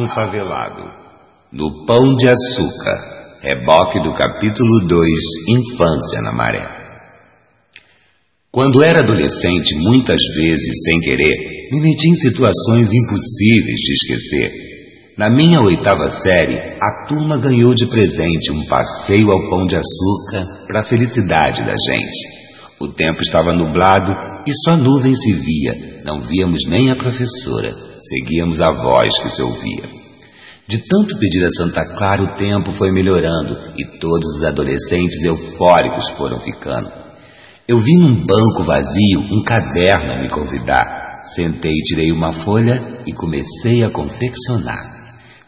Um favelado. No Pão de Açúcar. Reboque do capítulo 2 Infância na Maré. Quando era adolescente, muitas vezes, sem querer, me meti em situações impossíveis de esquecer. Na minha oitava série, a turma ganhou de presente um passeio ao Pão de Açúcar para a felicidade da gente. O tempo estava nublado e só nuvem se via, não víamos nem a professora seguíamos a voz que se ouvia. De tanto pedir a Santa Clara, o tempo foi melhorando e todos os adolescentes eufóricos foram ficando. Eu vi num banco vazio um caderno a me convidar. Sentei, tirei uma folha e comecei a confeccionar.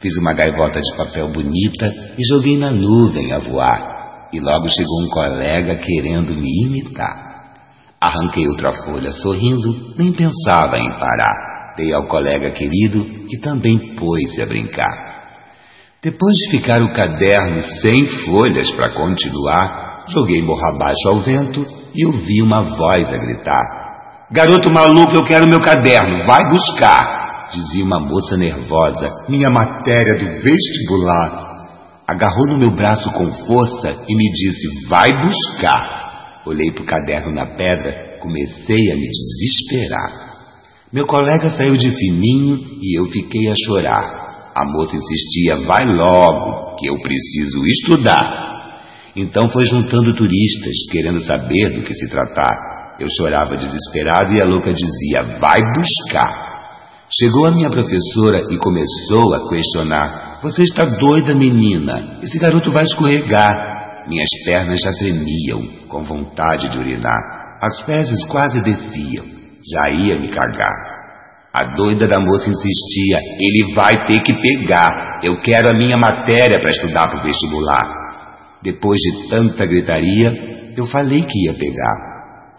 Fiz uma gaivota de papel bonita e joguei na nuvem a voar. E logo chegou um colega querendo me imitar. Arranquei outra folha sorrindo, nem pensava em parar dei ao colega querido, que também pôs-se a brincar. Depois de ficar o caderno sem folhas para continuar, joguei morra abaixo ao vento e ouvi uma voz a gritar: Garoto maluco, eu quero meu caderno, vai buscar! Dizia uma moça nervosa, minha matéria do vestibular. Agarrou no meu braço com força e me disse: Vai buscar! Olhei para o caderno na pedra, comecei a me desesperar. Meu colega saiu de fininho e eu fiquei a chorar. A moça insistia: vai logo, que eu preciso estudar. Então foi juntando turistas, querendo saber do que se tratar. Eu chorava desesperado e a louca dizia: vai buscar. Chegou a minha professora e começou a questionar: Você está doida, menina? Esse garoto vai escorregar. Minhas pernas já tremiam, com vontade de urinar. As fezes quase desciam já ia me cagar. A doida da moça insistia: ele vai ter que pegar. Eu quero a minha matéria para estudar para o vestibular. Depois de tanta gritaria, eu falei que ia pegar.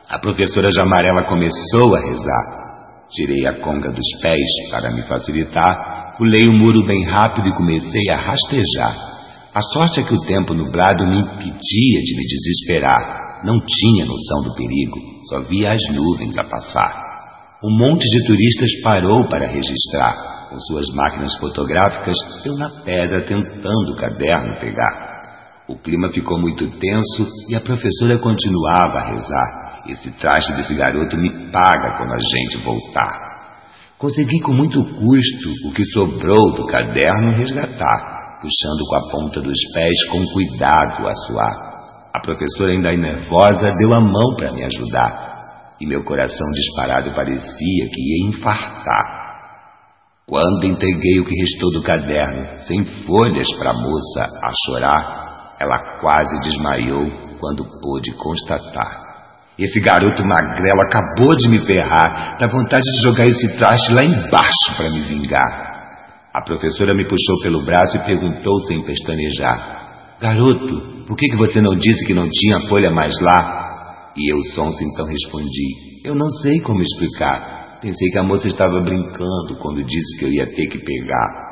A professora Jamarela começou a rezar. Tirei a conga dos pés para me facilitar, pulei o muro bem rápido e comecei a rastejar. A sorte é que o tempo nublado me impedia de me desesperar. Não tinha noção do perigo só via as nuvens a passar. Um monte de turistas parou para registrar. Com suas máquinas fotográficas, eu na pedra tentando o caderno pegar. O clima ficou muito tenso e a professora continuava a rezar. Esse traste desse garoto me paga quando a gente voltar. Consegui com muito custo o que sobrou do caderno resgatar, puxando com a ponta dos pés com cuidado a suar. A professora, ainda nervosa, deu a mão para me ajudar. E meu coração disparado parecia que ia infartar. Quando entreguei o que restou do caderno, sem folhas para a moça a chorar, ela quase desmaiou quando pôde constatar. Esse garoto magrelo acabou de me ferrar. Dá vontade de jogar esse traste lá embaixo para me vingar. A professora me puxou pelo braço e perguntou sem pestanejar: Garoto, por que, que você não disse que não tinha folha mais lá? E eu, sonso, então respondi: Eu não sei como explicar. Pensei que a moça estava brincando quando disse que eu ia ter que pegar.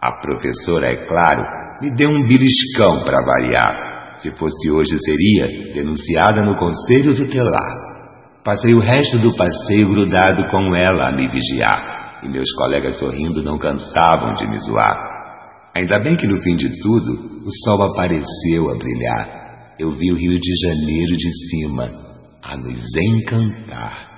A professora, é claro, me deu um beliscão para variar. Se fosse hoje, seria denunciada no conselho tutelar. Passei o resto do passeio grudado com ela a me vigiar, e meus colegas sorrindo não cansavam de me zoar. Ainda bem que no fim de tudo o sol apareceu a brilhar. Eu vi o Rio de Janeiro de cima a nos encantar.